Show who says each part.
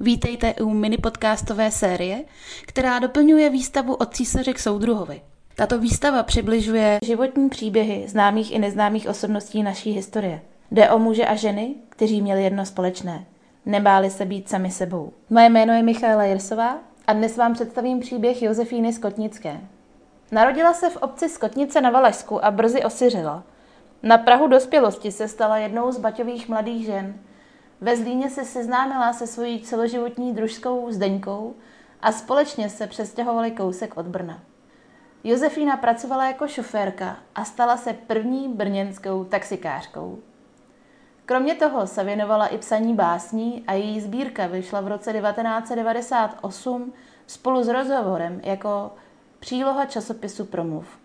Speaker 1: Vítejte u mini podcastové série, která doplňuje výstavu od císaře k soudruhovi. Tato výstava přibližuje životní příběhy známých i neznámých osobností naší historie. Jde o muže a ženy, kteří měli jedno společné. Nebáli se být sami sebou. Moje jméno je Michaela Jirsová a dnes vám představím příběh Josefíny Skotnické. Narodila se v obci Skotnice na Valašsku a brzy osiřela. Na Prahu dospělosti se stala jednou z baťových mladých žen – ve Zlíně se seznámila se svojí celoživotní družskou Zdeňkou a společně se přestěhovali kousek od Brna. Josefína pracovala jako šoférka a stala se první brněnskou taxikářkou. Kromě toho se věnovala i psaní básní a její sbírka vyšla v roce 1998 spolu s rozhovorem jako příloha časopisu Promluv.